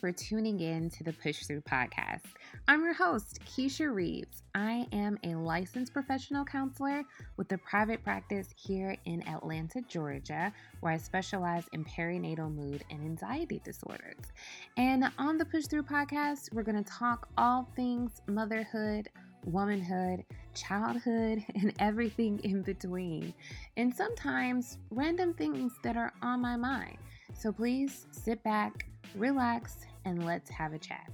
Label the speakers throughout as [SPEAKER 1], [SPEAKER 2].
[SPEAKER 1] for tuning in to the Push Through podcast. I'm your host, Keisha Reeves. I am a licensed professional counselor with a private practice here in Atlanta, Georgia, where I specialize in perinatal mood and anxiety disorders. And on the Push Through podcast, we're going to talk all things motherhood womanhood, childhood, and everything in between. And sometimes random things that are on my mind. So please sit back, relax, and let's have a chat.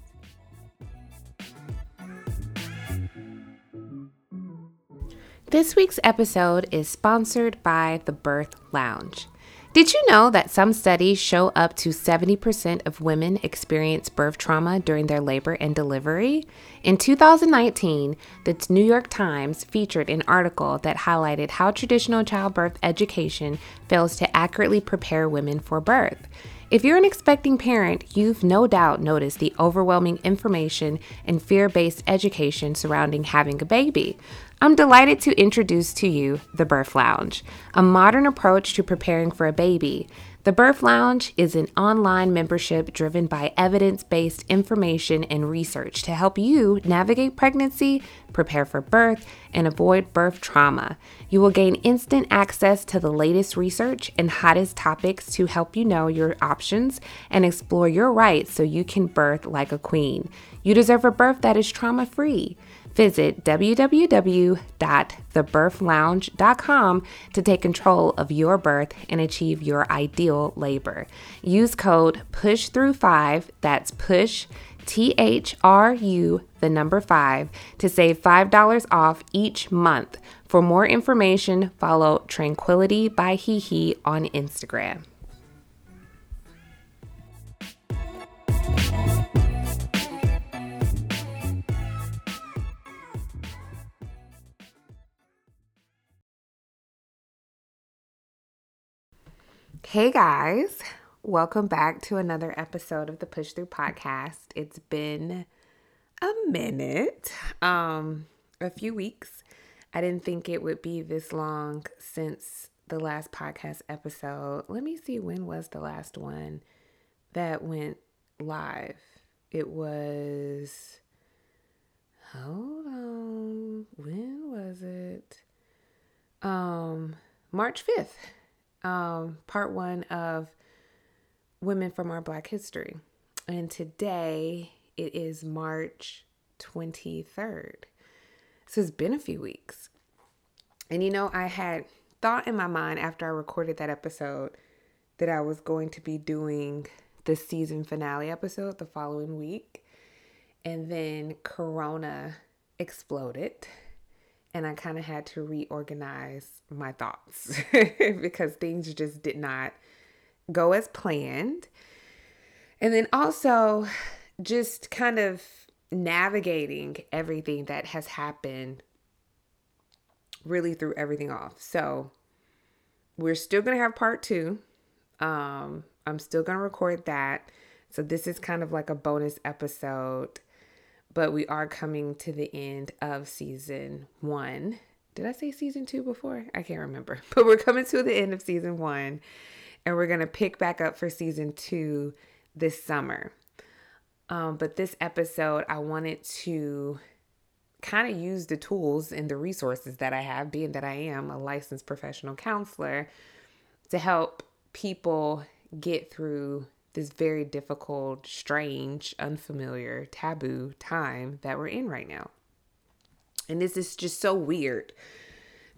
[SPEAKER 1] This week's episode is sponsored by the Birth Lounge. Did you know that some studies show up to 70% of women experience birth trauma during their labor and delivery? In 2019, the New York Times featured an article that highlighted how traditional childbirth education fails to accurately prepare women for birth. If you're an expecting parent, you've no doubt noticed the overwhelming information and fear based education surrounding having a baby. I'm delighted to introduce to you the Birth Lounge, a modern approach to preparing for a baby. The Birth Lounge is an online membership driven by evidence based information and research to help you navigate pregnancy, prepare for birth, and avoid birth trauma. You will gain instant access to the latest research and hottest topics to help you know your options and explore your rights so you can birth like a queen. You deserve a birth that is trauma free. Visit www.thebirthlounge.com to take control of your birth and achieve your ideal labor. Use code PUSH through 5, that's PUSH T H R U, the number 5, to save $5 off each month. For more information, follow Tranquility by Hee on Instagram. Hey guys, welcome back to another episode of the Push Through podcast. It's been a minute, um, a few weeks. I didn't think it would be this long since the last podcast episode. Let me see when was the last one that went live. It was hold on. When was it? Um March 5th um, part one of Women from Our Black History. And today it is March 23rd. So it's been a few weeks. And you know, I had thought in my mind after I recorded that episode that I was going to be doing the season finale episode the following week. And then Corona exploded and I kind of had to reorganize my thoughts because things just did not go as planned. And then also just kind of navigating everything that has happened really threw everything off. So we're still going to have part 2. Um I'm still going to record that. So this is kind of like a bonus episode but we are coming to the end of season one. Did I say season two before? I can't remember. But we're coming to the end of season one and we're going to pick back up for season two this summer. Um, but this episode, I wanted to kind of use the tools and the resources that I have, being that I am a licensed professional counselor, to help people get through this very difficult, strange, unfamiliar, taboo time that we're in right now. And this is just so weird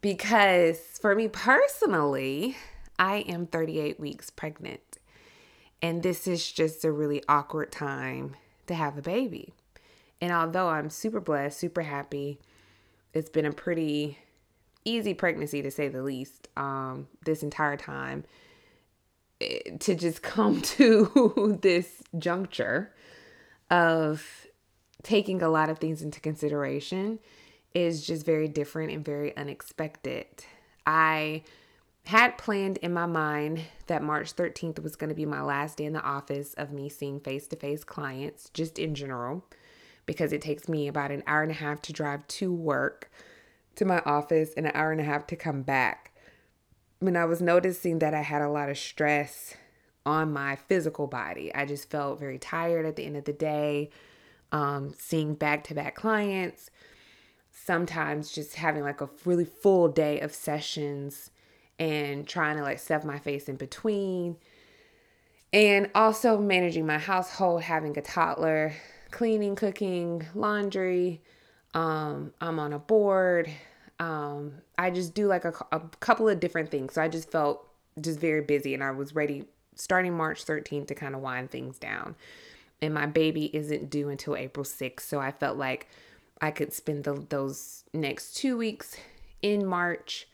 [SPEAKER 1] because for me personally, I am 38 weeks pregnant. And this is just a really awkward time to have a baby. And although I'm super blessed, super happy, it's been a pretty easy pregnancy to say the least um, this entire time to just come to this juncture of taking a lot of things into consideration is just very different and very unexpected. I had planned in my mind that March 13th was going to be my last day in the office of me seeing face to face clients, just in general, because it takes me about an hour and a half to drive to work to my office and an hour and a half to come back when I was noticing that I had a lot of stress on my physical body. I just felt very tired at the end of the day, um, seeing back to back clients, sometimes just having like a really full day of sessions and trying to like stuff my face in between. And also managing my household, having a toddler, cleaning, cooking, laundry. Um, I'm on a board. Um, I just do like a, a couple of different things. So I just felt just very busy and I was ready starting March 13th to kind of wind things down. And my baby isn't due until April 6th. So I felt like I could spend the, those next two weeks in March,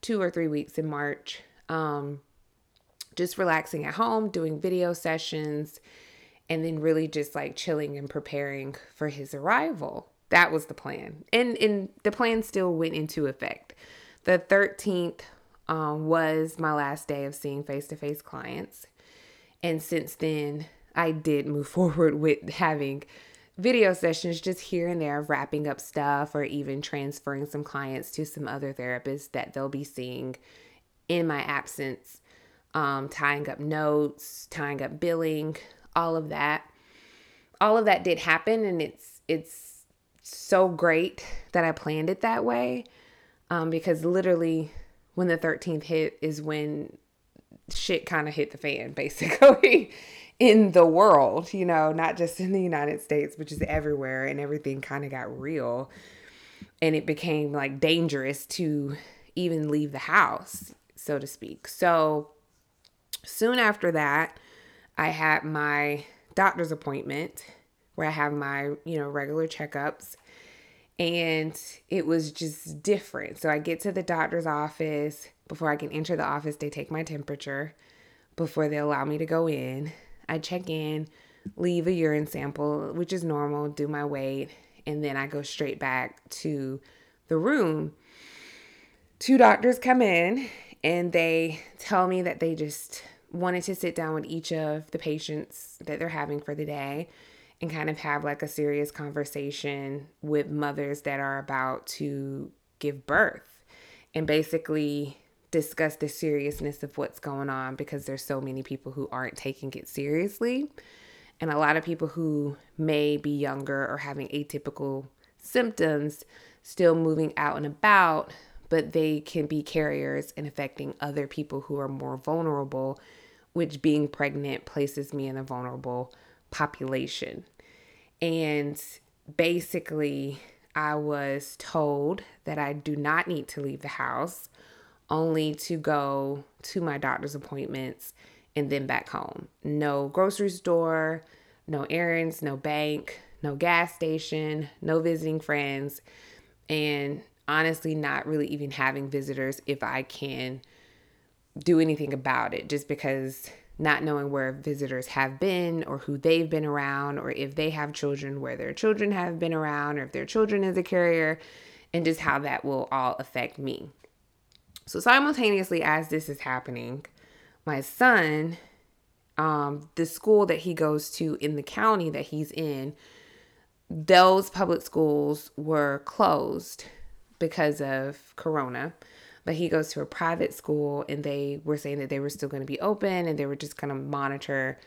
[SPEAKER 1] two or three weeks in March, um, just relaxing at home, doing video sessions, and then really just like chilling and preparing for his arrival. That was the plan. And, and the plan still went into effect. The 13th um, was my last day of seeing face to face clients. And since then, I did move forward with having video sessions just here and there, wrapping up stuff or even transferring some clients to some other therapists that they'll be seeing in my absence, um, tying up notes, tying up billing, all of that. All of that did happen, and it's it's so great that I planned it that way, um, because literally when the 13th hit is when shit kind of hit the fan, basically in the world, you know, not just in the United States, which is everywhere. And everything kind of got real. And it became like dangerous to even leave the house, so to speak. So soon after that, I had my doctor's appointment where I have my, you know, regular checkups. And it was just different. So I get to the doctor's office. Before I can enter the office, they take my temperature before they allow me to go in. I check in, leave a urine sample, which is normal, do my weight, and then I go straight back to the room. Two doctors come in and they tell me that they just wanted to sit down with each of the patients that they're having for the day and kind of have like a serious conversation with mothers that are about to give birth and basically discuss the seriousness of what's going on because there's so many people who aren't taking it seriously. And a lot of people who may be younger or having atypical symptoms still moving out and about but they can be carriers and affecting other people who are more vulnerable which being pregnant places me in a vulnerable population and basically I was told that I do not need to leave the house only to go to my doctor's appointments and then back home. No grocery store, no errands, no bank, no gas station, no visiting friends, and honestly, not really even having visitors if I can do anything about it, just because not knowing where visitors have been or who they've been around, or if they have children, where their children have been around, or if their children is a carrier, and just how that will all affect me. So simultaneously as this is happening, my son, um, the school that he goes to in the county that he's in, those public schools were closed because of corona but he goes to a private school and they were saying that they were still going to be open and they were just going to monitor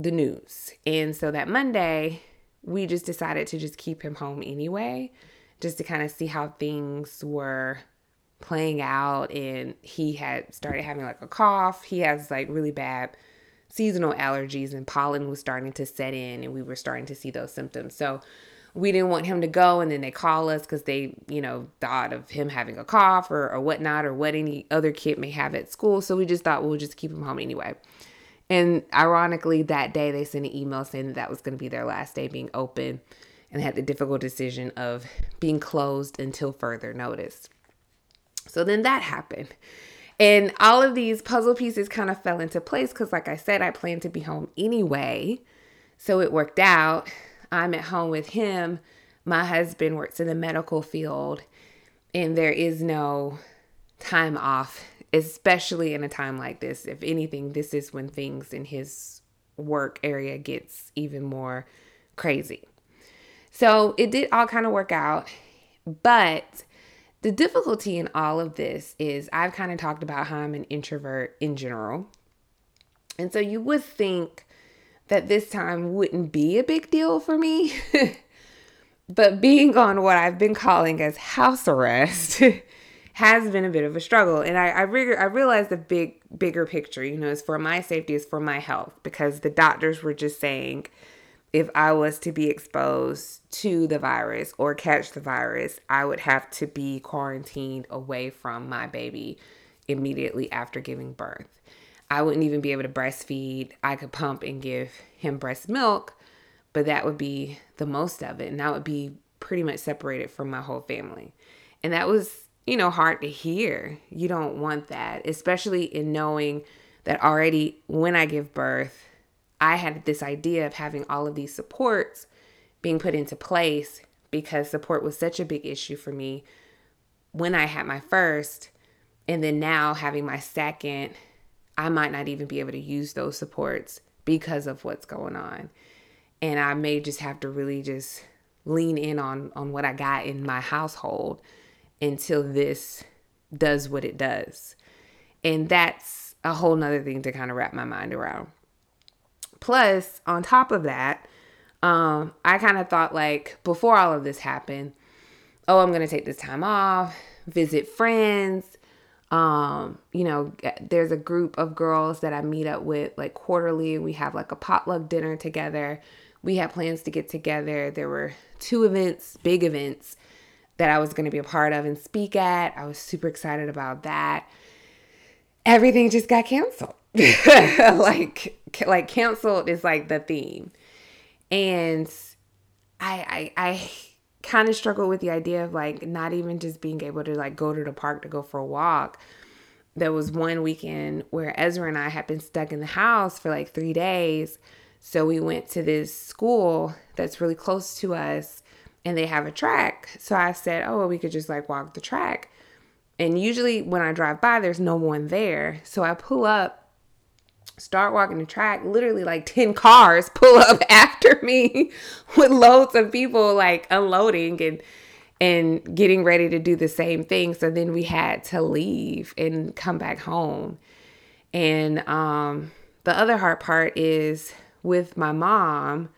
[SPEAKER 1] the news. And so that Monday, we just decided to just keep him home anyway, just to kind of see how things were playing out and he had started having like a cough. He has like really bad seasonal allergies and pollen was starting to set in and we were starting to see those symptoms. So we didn't want him to go and then they call us because they, you know, thought of him having a cough or, or whatnot or what any other kid may have at school. So we just thought we'll just keep him home anyway. And ironically, that day they sent an email saying that that was going to be their last day being open and had the difficult decision of being closed until further notice. So then that happened. And all of these puzzle pieces kind of fell into place because, like I said, I planned to be home anyway. So it worked out. I'm at home with him. My husband works in the medical field, and there is no time off, especially in a time like this. If anything, this is when things in his work area gets even more crazy. So it did all kind of work out, but the difficulty in all of this is I've kind of talked about how I'm an introvert in general. And so you would think that this time wouldn't be a big deal for me. but being on what I've been calling as house arrest has been a bit of a struggle. And I, I, re- I realized the big, bigger picture, you know, is for my safety, is for my health, because the doctors were just saying if I was to be exposed to the virus or catch the virus, I would have to be quarantined away from my baby immediately after giving birth. I wouldn't even be able to breastfeed. I could pump and give him breast milk, but that would be the most of it. And I would be pretty much separated from my whole family. And that was, you know, hard to hear. You don't want that, especially in knowing that already when I give birth, I had this idea of having all of these supports being put into place because support was such a big issue for me when I had my first. And then now having my second, I might not even be able to use those supports because of what's going on. And I may just have to really just lean in on on what I got in my household until this does what it does. And that's a whole nother thing to kind of wrap my mind around. Plus, on top of that, um, I kind of thought like before all of this happened, oh, I'm gonna take this time off, visit friends. Um, you know, there's a group of girls that I meet up with like quarterly, we have like a potluck dinner together. We had plans to get together. There were two events, big events, that I was going to be a part of and speak at. I was super excited about that. Everything just got canceled. like like canceled is like the theme. And I I I kind of struggled with the idea of like not even just being able to like go to the park to go for a walk. There was one weekend where Ezra and I had been stuck in the house for like 3 days. So we went to this school that's really close to us and they have a track. So I said, "Oh, well, we could just like walk the track." And usually when I drive by there's no one there. So I pull up start walking the track, literally like 10 cars pull up after me with loads of people like unloading and and getting ready to do the same thing. So then we had to leave and come back home. And um the other hard part is with my mom,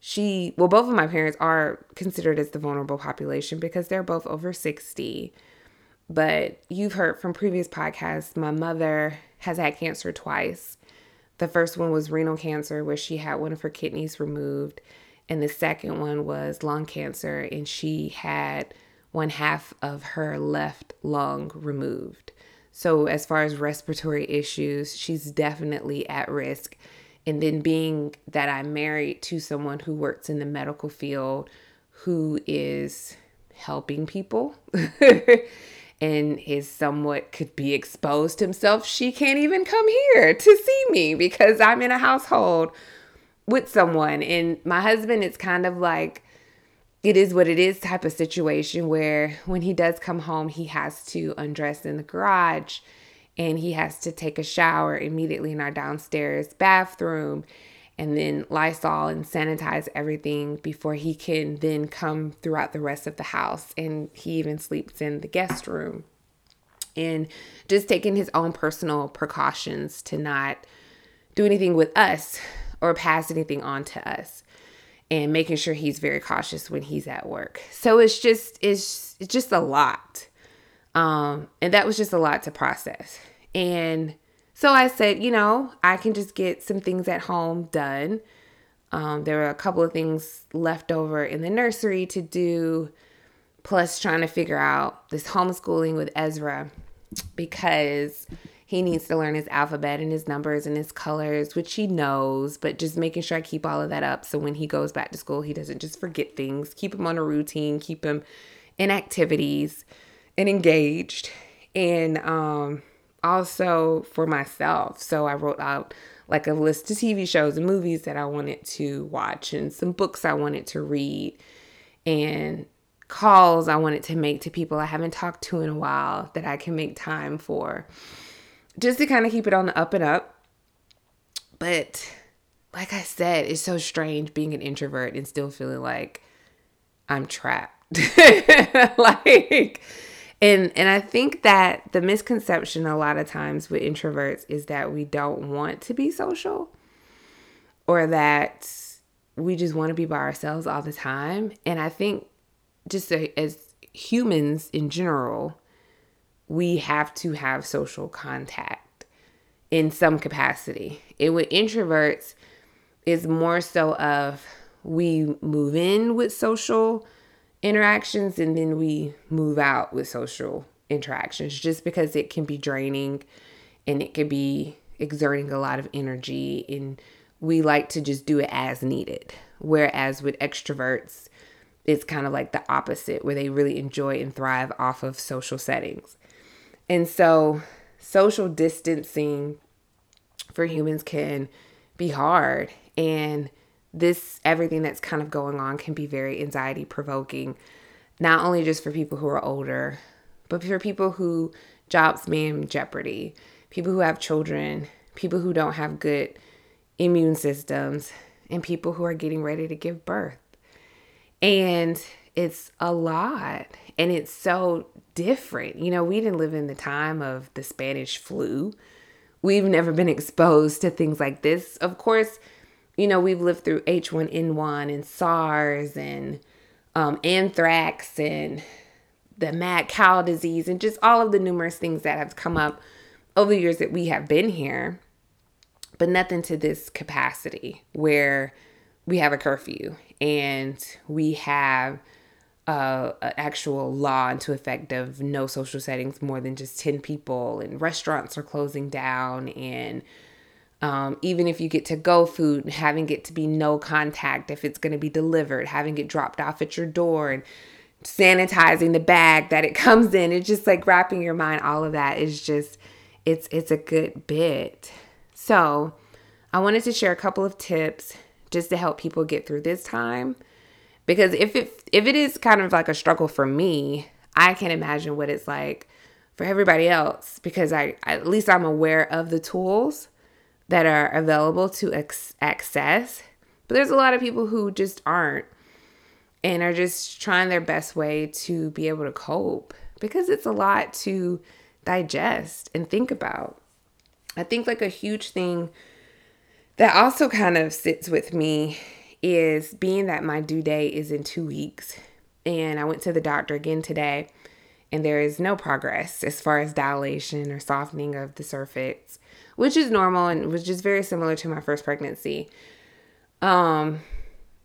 [SPEAKER 1] she well both of my parents are considered as the vulnerable population because they're both over 60. But you've heard from previous podcasts, my mother has had cancer twice the first one was renal cancer, where she had one of her kidneys removed. And the second one was lung cancer, and she had one half of her left lung removed. So, as far as respiratory issues, she's definitely at risk. And then, being that I'm married to someone who works in the medical field who is helping people and is somewhat could be exposed himself, she can't even come here to see me because I'm in a household with someone. And my husband, it's kind of like it is what it is type of situation where when he does come home, he has to undress in the garage and he has to take a shower immediately in our downstairs bathroom and then Lysol and sanitize everything before he can then come throughout the rest of the house. And he even sleeps in the guest room. And just taking his own personal precautions to not do anything with us or pass anything on to us and making sure he's very cautious when he's at work. So it's just it's, it's just a lot. Um and that was just a lot to process. And so I said, you know, I can just get some things at home done. Um, there were a couple of things left over in the nursery to do, plus trying to figure out this homeschooling with Ezra because he needs to learn his alphabet and his numbers and his colors, which he knows, but just making sure I keep all of that up so when he goes back to school, he doesn't just forget things. Keep him on a routine, keep him in activities and engaged. And um also for myself. So I wrote out like a list of TV shows and movies that I wanted to watch and some books I wanted to read and calls I wanted to make to people I haven't talked to in a while that I can make time for. Just to kind of keep it on the up and up. But like I said, it's so strange being an introvert and still feeling like I'm trapped. like And and I think that the misconception a lot of times with introverts is that we don't want to be social or that we just want to be by ourselves all the time. And I think just as humans in general, we have to have social contact in some capacity. It with introverts is more so of we move in with social interactions and then we move out with social interactions just because it can be draining and it can be exerting a lot of energy and we like to just do it as needed. Whereas with extroverts it's kind of like the opposite where they really enjoy and thrive off of social settings. And so social distancing for humans can be hard and this everything that's kind of going on can be very anxiety provoking not only just for people who are older but for people who jobs may in jeopardy people who have children people who don't have good immune systems and people who are getting ready to give birth. And it's a lot and it's so different. You know we didn't live in the time of the spanish flu. We've never been exposed to things like this. Of course you know, we've lived through H1N1 and SARS and um, anthrax and the mad cow disease and just all of the numerous things that have come up over the years that we have been here, but nothing to this capacity where we have a curfew and we have uh, an actual law into effect of no social settings more than just 10 people and restaurants are closing down and um, even if you get to go food, having it to be no contact if it's going to be delivered, having it dropped off at your door, and sanitizing the bag that it comes in. It's just like wrapping your mind. All of that is just it's it's a good bit. So I wanted to share a couple of tips just to help people get through this time because if it if it is kind of like a struggle for me, I can imagine what it's like for everybody else because I at least I'm aware of the tools that are available to ex- access. But there's a lot of people who just aren't and are just trying their best way to be able to cope because it's a lot to digest and think about. I think like a huge thing that also kind of sits with me is being that my due date is in two weeks. And I went to the doctor again today, and there is no progress as far as dilation or softening of the cervix which is normal and was just very similar to my first pregnancy. Um,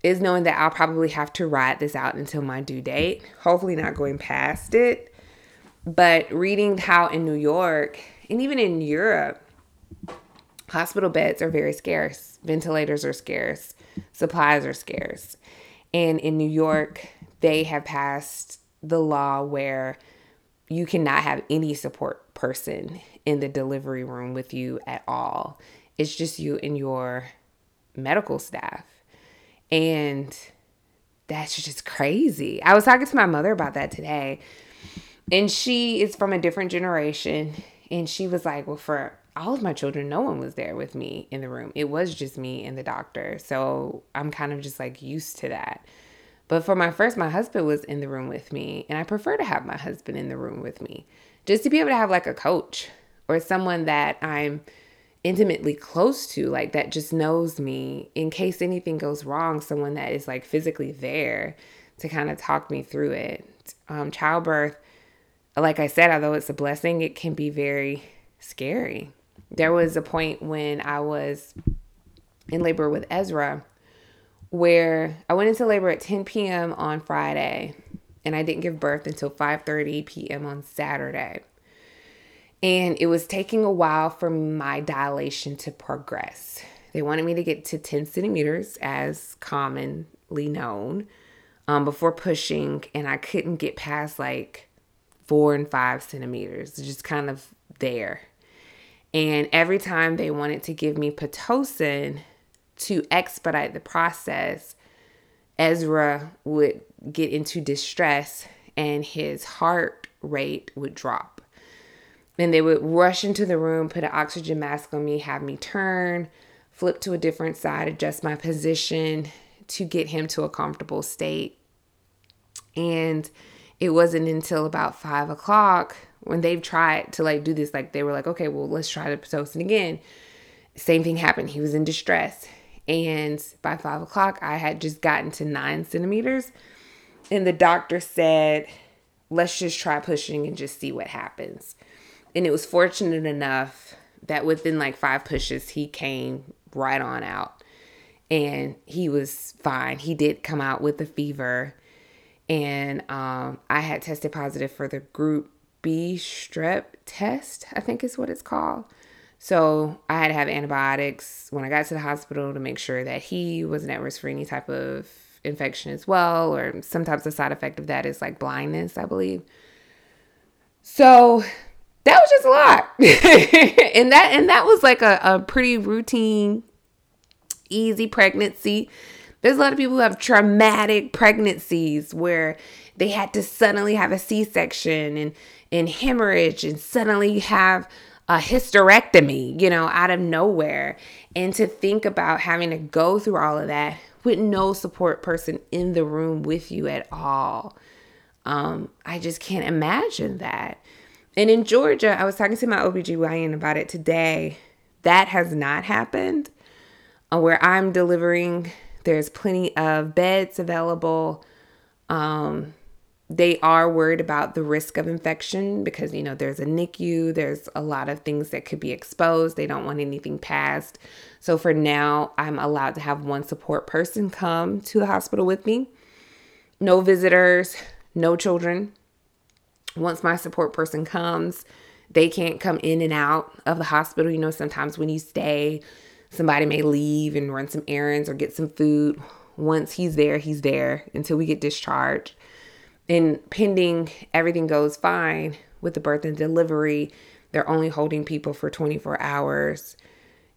[SPEAKER 1] is knowing that I'll probably have to ride this out until my due date, hopefully not going past it. But reading how in New York and even in Europe, hospital beds are very scarce, ventilators are scarce, supplies are scarce. And in New York, they have passed the law where you cannot have any support person in the delivery room with you at all. It's just you and your medical staff. And that's just crazy. I was talking to my mother about that today. And she is from a different generation. And she was like, Well, for all of my children, no one was there with me in the room. It was just me and the doctor. So I'm kind of just like used to that. But for my first, my husband was in the room with me. And I prefer to have my husband in the room with me just to be able to have like a coach or someone that I'm intimately close to, like that just knows me in case anything goes wrong, someone that is like physically there to kind of talk me through it. Um, childbirth, like I said, although it's a blessing, it can be very scary. There was a point when I was in labor with Ezra where I went into labor at 10 p.m. on Friday and I didn't give birth until 5:30 p.m. on Saturday. And it was taking a while for my dilation to progress. They wanted me to get to 10 centimeters, as commonly known, um, before pushing, and I couldn't get past like four and five centimeters, just kind of there. And every time they wanted to give me Pitocin to expedite the process, Ezra would get into distress and his heart rate would drop. Then they would rush into the room, put an oxygen mask on me, have me turn, flip to a different side, adjust my position to get him to a comfortable state. And it wasn't until about five o'clock when they've tried to like do this, like they were like, okay, well, let's try the Pitocin again. Same thing happened. He was in distress. And by five o'clock, I had just gotten to nine centimeters. And the doctor said, let's just try pushing and just see what happens. And it was fortunate enough that within like five pushes, he came right on out and he was fine. He did come out with a fever. And um, I had tested positive for the group B strep test, I think is what it's called. So I had to have antibiotics when I got to the hospital to make sure that he wasn't at risk for any type of infection as well, or sometimes the side effect of that is like blindness, I believe. So that was just a lot. and that and that was like a, a pretty routine, easy pregnancy. There's a lot of people who have traumatic pregnancies where they had to suddenly have a C-section and and hemorrhage and suddenly have a hysterectomy, you know, out of nowhere. And to think about having to go through all of that with no support person in the room with you at all. Um, I just can't imagine that. And in Georgia, I was talking to my OBGYN about it today. That has not happened. Uh, where I'm delivering, there's plenty of beds available. Um, they are worried about the risk of infection because you know there's a NICU, there's a lot of things that could be exposed. They don't want anything passed. So for now, I'm allowed to have one support person come to the hospital with me. No visitors, no children. Once my support person comes, they can't come in and out of the hospital. You know, sometimes when you stay, somebody may leave and run some errands or get some food. Once he's there, he's there until we get discharged and pending everything goes fine with the birth and delivery, they're only holding people for 24 hours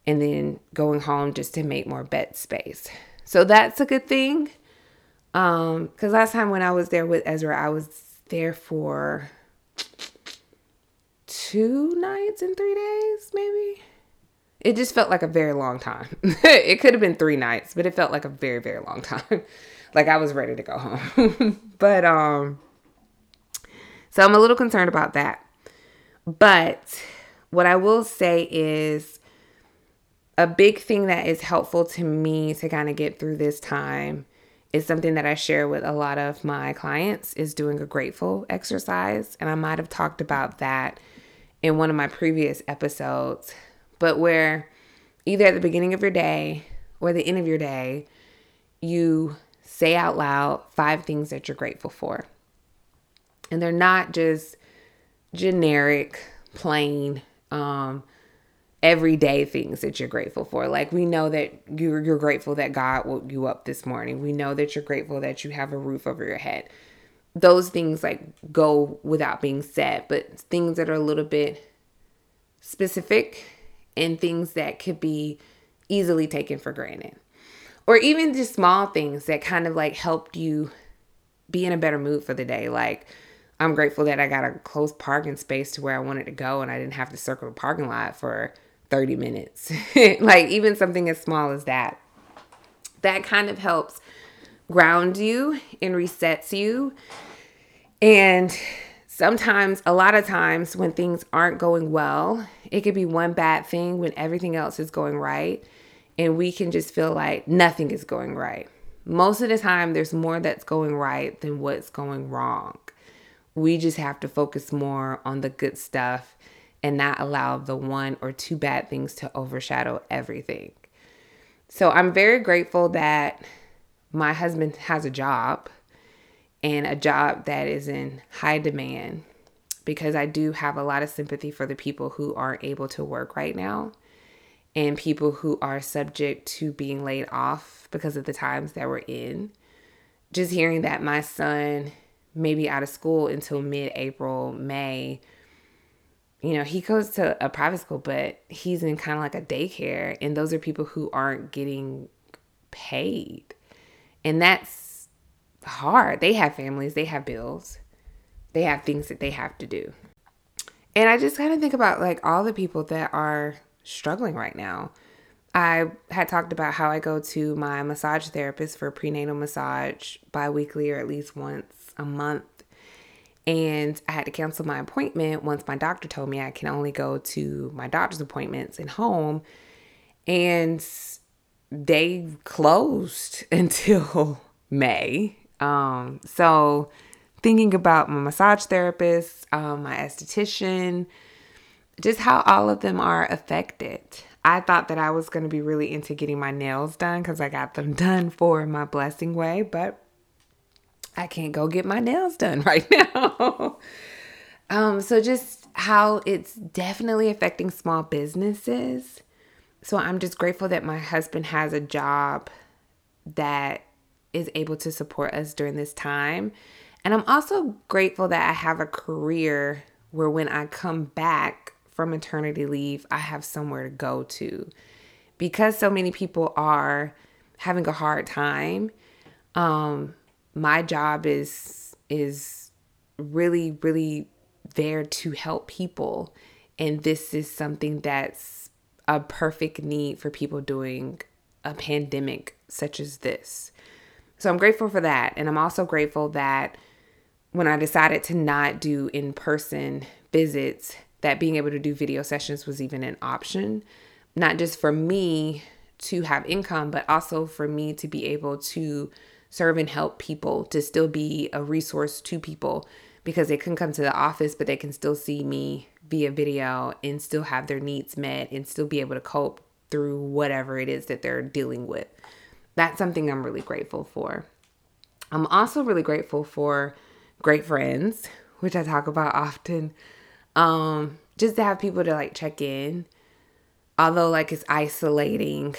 [SPEAKER 1] and then going home just to make more bed space. So that's a good thing. Um, because last time when I was there with Ezra, I was there for two nights and three days, maybe. It just felt like a very long time. it could have been three nights, but it felt like a very, very long time. like I was ready to go home. but um so I'm a little concerned about that. But what I will say is a big thing that is helpful to me to kind of get through this time is something that I share with a lot of my clients is doing a grateful exercise and I might have talked about that in one of my previous episodes but where either at the beginning of your day or the end of your day you say out loud five things that you're grateful for. And they're not just generic, plain, um, everyday things that you're grateful for. Like we know that you're you're grateful that God woke you up this morning. We know that you're grateful that you have a roof over your head. Those things like go without being said, but things that are a little bit specific and things that could be easily taken for granted or even just small things that kind of like helped you be in a better mood for the day. Like, I'm grateful that I got a close parking space to where I wanted to go and I didn't have to circle the parking lot for 30 minutes. like, even something as small as that. That kind of helps ground you and resets you. And sometimes, a lot of times, when things aren't going well, it could be one bad thing when everything else is going right and we can just feel like nothing is going right. Most of the time, there's more that's going right than what's going wrong. We just have to focus more on the good stuff and not allow the one or two bad things to overshadow everything. So I'm very grateful that my husband has a job and a job that is in high demand because I do have a lot of sympathy for the people who aren't able to work right now and people who are subject to being laid off because of the times that we're in. Just hearing that my son may be out of school until mid April, May. You know, he goes to a private school, but he's in kind of like a daycare. And those are people who aren't getting paid. And that's hard. They have families, they have bills, they have things that they have to do. And I just kind of think about like all the people that are struggling right now. I had talked about how I go to my massage therapist for prenatal massage bi weekly or at least once a month. And I had to cancel my appointment once my doctor told me I can only go to my doctor's appointments and home. And they closed until May. Um, so thinking about my massage therapist, um, my esthetician, just how all of them are affected. I thought that I was going to be really into getting my nails done because I got them done for my blessing way, but I can't go get my nails done right now. um, so just how it's definitely affecting small businesses. So I'm just grateful that my husband has a job that is able to support us during this time. And I'm also grateful that I have a career where when I come back from maternity leave, I have somewhere to go to. Because so many people are having a hard time, um, my job is is really really there to help people. And this is something that's a perfect need for people doing a pandemic such as this. So I'm grateful for that. And I'm also grateful that when I decided to not do in-person visits that being able to do video sessions was even an option. Not just for me to have income but also for me to be able to serve and help people, to still be a resource to people because they can come to the office, but they can still see me via video and still have their needs met and still be able to cope through whatever it is that they're dealing with. That's something I'm really grateful for. I'm also really grateful for great friends, which I talk about often. Um, just to have people to like check in. Although like it's isolating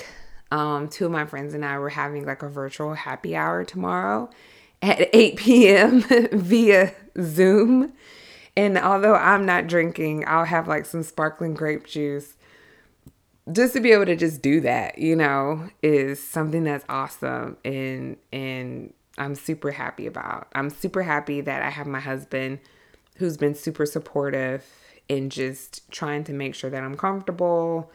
[SPEAKER 1] um, two of my friends and I were having like a virtual happy hour tomorrow at 8 p.m. via Zoom. And although I'm not drinking, I'll have like some sparkling grape juice. Just to be able to just do that, you know, is something that's awesome and and I'm super happy about. I'm super happy that I have my husband who's been super supportive in just trying to make sure that I'm comfortable,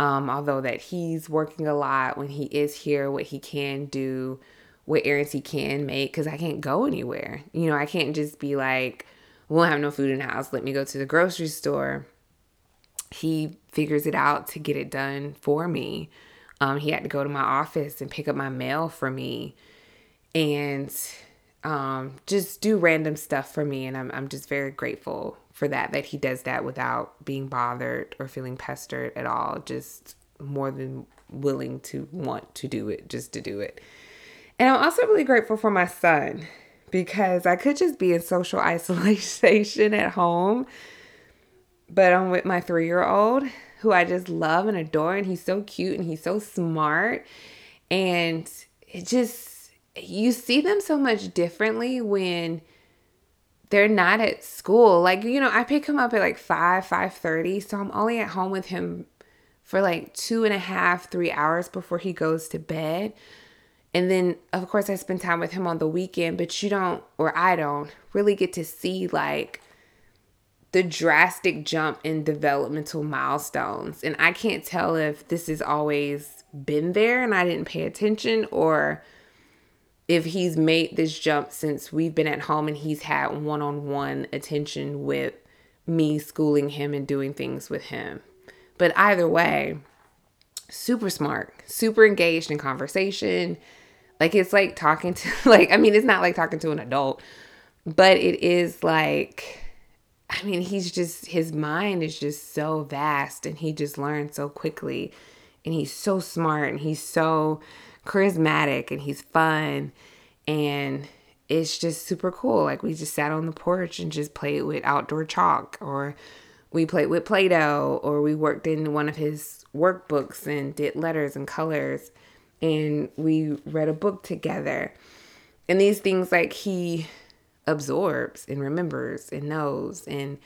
[SPEAKER 1] um, although that he's working a lot when he is here, what he can do, what errands he can make, because I can't go anywhere. You know, I can't just be like, we'll have no food in the house. Let me go to the grocery store. He figures it out to get it done for me. Um, he had to go to my office and pick up my mail for me and um, just do random stuff for me. And I'm, I'm just very grateful for that that he does that without being bothered or feeling pestered at all just more than willing to want to do it just to do it and i'm also really grateful for my son because i could just be in social isolation at home but i'm with my three-year-old who i just love and adore and he's so cute and he's so smart and it just you see them so much differently when they're not at school. Like, you know, I pick him up at like 5, 5.30. So I'm only at home with him for like two and a half, three hours before he goes to bed. And then, of course, I spend time with him on the weekend, but you don't, or I don't, really get to see like the drastic jump in developmental milestones. And I can't tell if this has always been there and I didn't pay attention or if he's made this jump since we've been at home and he's had one on one attention with me schooling him and doing things with him. But either way, super smart, super engaged in conversation. Like it's like talking to, like, I mean, it's not like talking to an adult, but it is like, I mean, he's just, his mind is just so vast and he just learns so quickly. And he's so smart and he's so, charismatic and he's fun and it's just super cool. Like we just sat on the porch and just played with outdoor chalk or we played with Play-Doh or we worked in one of his workbooks and did letters and colors and we read a book together. And these things like he absorbs and remembers and knows and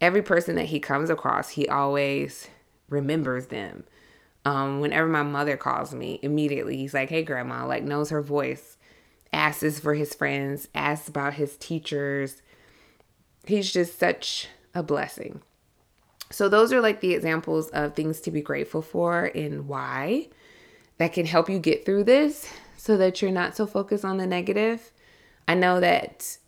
[SPEAKER 1] every person that he comes across, he always remembers them. Um, whenever my mother calls me, immediately he's like, "Hey, grandma," like knows her voice, asks for his friends, asks about his teachers. He's just such a blessing. So those are like the examples of things to be grateful for and why that can help you get through this so that you're not so focused on the negative. I know that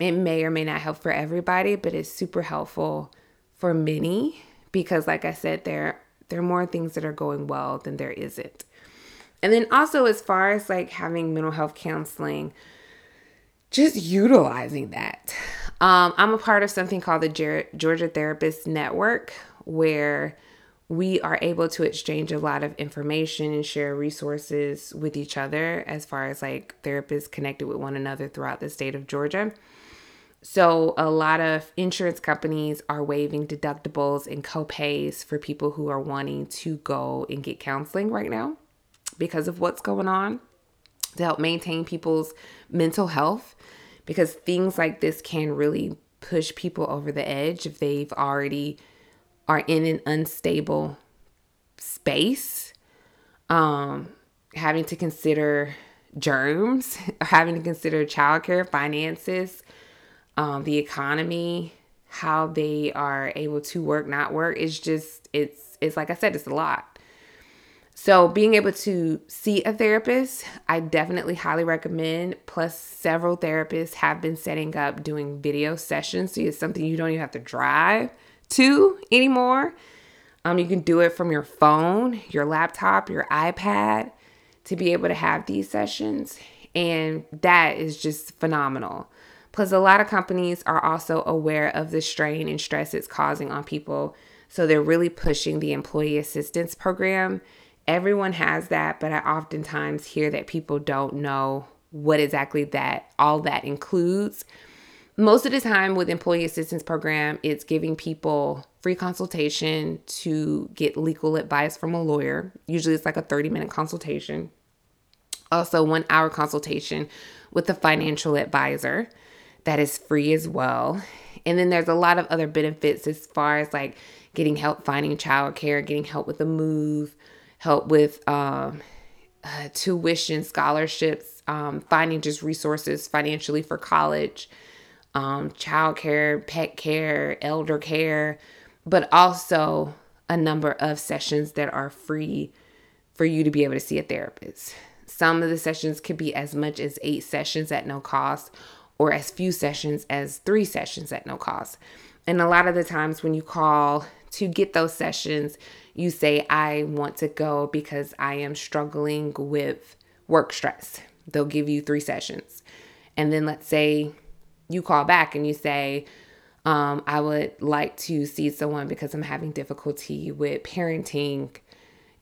[SPEAKER 1] it may or may not help for everybody, but it's super helpful for many because like I said there there are more things that are going well than there isn't. And then also as far as like having mental health counseling, just utilizing that. Um, I'm a part of something called the Georgia Therapist Network, where we are able to exchange a lot of information and share resources with each other as far as like therapists connected with one another throughout the state of Georgia. So, a lot of insurance companies are waiving deductibles and copays for people who are wanting to go and get counseling right now because of what's going on to help maintain people's mental health because things like this can really push people over the edge if they've already are in an unstable space. Um having to consider germs having to consider childcare finances um the economy how they are able to work not work it's just it's it's like i said it's a lot so, being able to see a therapist, I definitely highly recommend. Plus, several therapists have been setting up doing video sessions. So, it's something you don't even have to drive to anymore. Um, you can do it from your phone, your laptop, your iPad to be able to have these sessions. And that is just phenomenal. Plus, a lot of companies are also aware of the strain and stress it's causing on people. So, they're really pushing the employee assistance program everyone has that, but I oftentimes hear that people don't know what exactly that all that includes. Most of the time with employee assistance program, it's giving people free consultation to get legal advice from a lawyer. Usually it's like a 30 minute consultation. Also, one hour consultation with a financial advisor that is free as well. And then there's a lot of other benefits as far as like getting help finding childcare, getting help with a move, help with um, uh, tuition, scholarships, um, finding just resources financially for college, um, child care, pet care, elder care, but also a number of sessions that are free for you to be able to see a therapist. Some of the sessions could be as much as eight sessions at no cost, or as few sessions as three sessions at no cost. And a lot of the times when you call to get those sessions, you say, I want to go because I am struggling with work stress. They'll give you three sessions. And then let's say you call back and you say, um, I would like to see someone because I'm having difficulty with parenting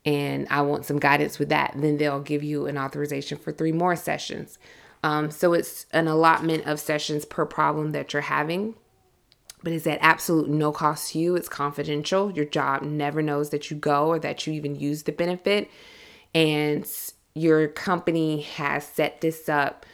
[SPEAKER 1] and I want some guidance with that. Then they'll give you an authorization for three more sessions. Um, so it's an allotment of sessions per problem that you're having but it's at absolute no cost to you. It's confidential. Your job never knows that you go or that you even use the benefit. And your company has set this up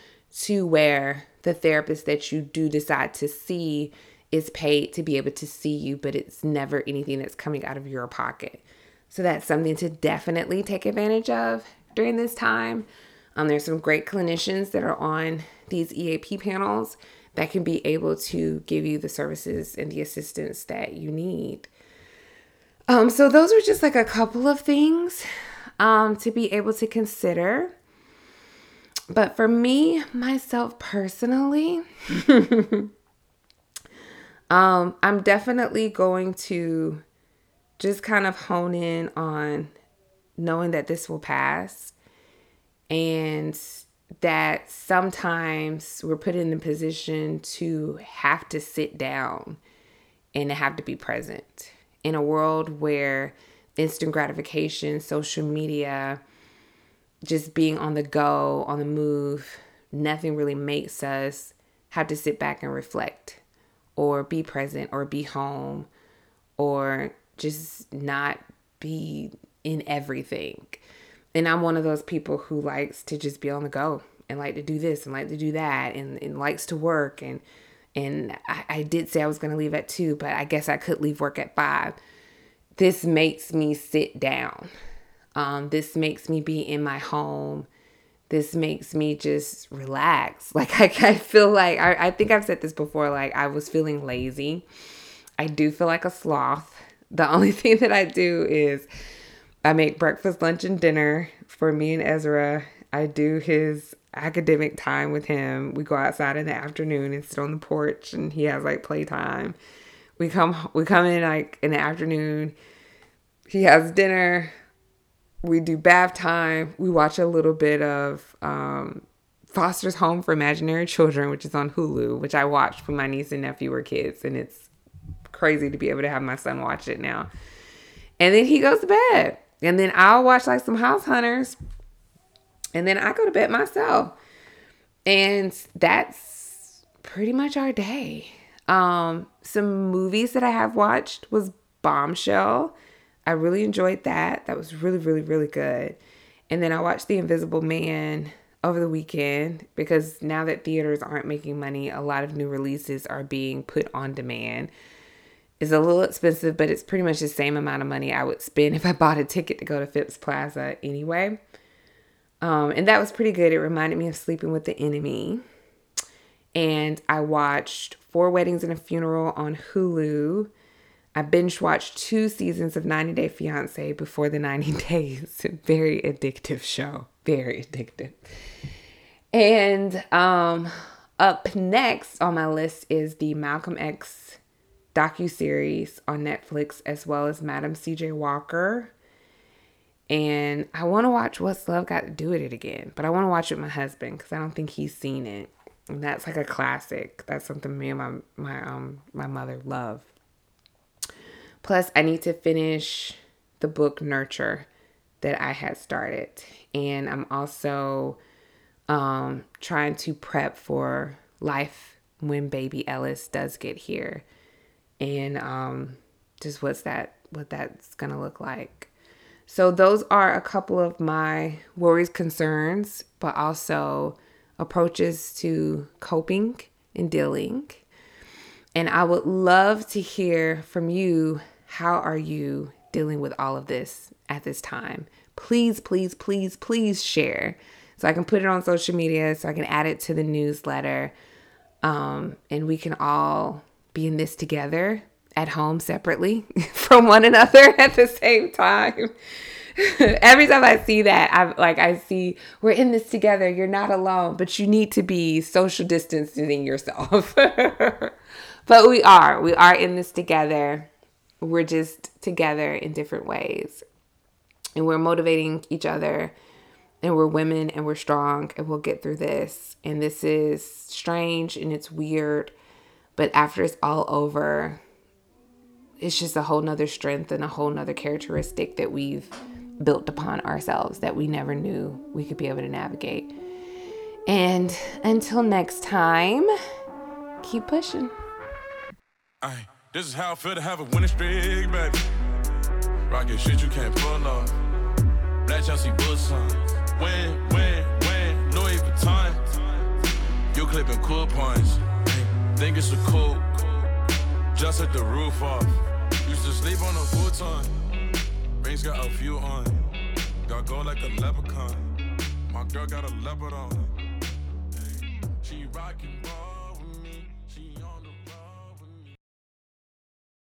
[SPEAKER 1] to where the therapist that you do decide to see is paid to be able to see you, but it's never anything that's coming out of your pocket. So that's something to definitely take advantage of during this time. Um, there's some great clinicians that are on these EAP panels that can be able to give you the services and the assistance that you need. Um, so those are just like a couple of things um, to be able to consider. But for me, myself personally, um, I'm definitely going to just kind of hone in on knowing that this will pass and that sometimes we're put in the position to have to sit down and have to be present in a world where instant gratification, social media, just being on the go, on the move, nothing really makes us have to sit back and reflect or be present or be home or just not be in everything. And I'm one of those people who likes to just be on the go and like to do this and like to do that and, and likes to work and and I, I did say I was gonna leave at two, but I guess I could leave work at five. This makes me sit down. Um, this makes me be in my home. This makes me just relax. Like I, I feel like I, I think I've said this before, like I was feeling lazy. I do feel like a sloth. The only thing that I do is I make breakfast, lunch, and dinner for me and Ezra. I do his academic time with him. We go outside in the afternoon and sit on the porch and he has like playtime. We come we come in like in the afternoon. He has dinner. We do bath time. We watch a little bit of um, Foster's Home for Imaginary Children, which is on Hulu, which I watched when my niece and nephew were kids, and it's crazy to be able to have my son watch it now. And then he goes to bed. And then I'll watch like some House Hunters. And then I go to bed myself. And that's pretty much our day. Um, some movies that I have watched was Bombshell. I really enjoyed that. That was really, really, really good. And then I watched The Invisible Man over the weekend because now that theaters aren't making money, a lot of new releases are being put on demand. It's a little expensive, but it's pretty much the same amount of money I would spend if I bought a ticket to go to Phipps Plaza anyway. Um, and that was pretty good. It reminded me of Sleeping with the Enemy. And I watched Four Weddings and a Funeral on Hulu. I binge watched two seasons of 90 Day Fiance before the 90 days. Very addictive show. Very addictive. And um, up next on my list is the Malcolm X docu series on Netflix, as well as Madam C.J. Walker. And I want to watch What's Love Got to Do with It again, but I want to watch it with my husband because I don't think he's seen it. And that's like a classic. That's something me and my my um my mother love. Plus, I need to finish the book Nurture that I had started, and I'm also um trying to prep for life when baby Ellis does get here and um, just what's that what that's gonna look like. So those are a couple of my worries, concerns, but also approaches to coping and dealing. And I would love to hear from you. How are you dealing with all of this at this time? Please, please, please, please share so I can put it on social media, so I can add it to the newsletter, um, and we can all be in this together at home separately from one another at the same time. Every time I see that, I like I see we're in this together. You're not alone, but you need to be social distancing yourself. but we are. We are in this together. We're just together in different ways. And we're motivating each other and we're women and we're strong and we'll get through this. And this is strange and it's weird but after it's all over, it's just a whole nother strength and a whole nother characteristic that we've built upon ourselves that we never knew we could be able to navigate. And until next time, keep pushing.
[SPEAKER 2] Aye, this is how I feel to have a winning streak, baby. Rocket shit you can't pull off. Black Chelsea Bulls on. Win, win, win, Louis Vuitton. You clipping coupons. Think it's a cool. Just hit the roof off. Used to sleep on a futon. Rings got a few on. Got go like a leprechaun. My girl got a leopard on. She rockin'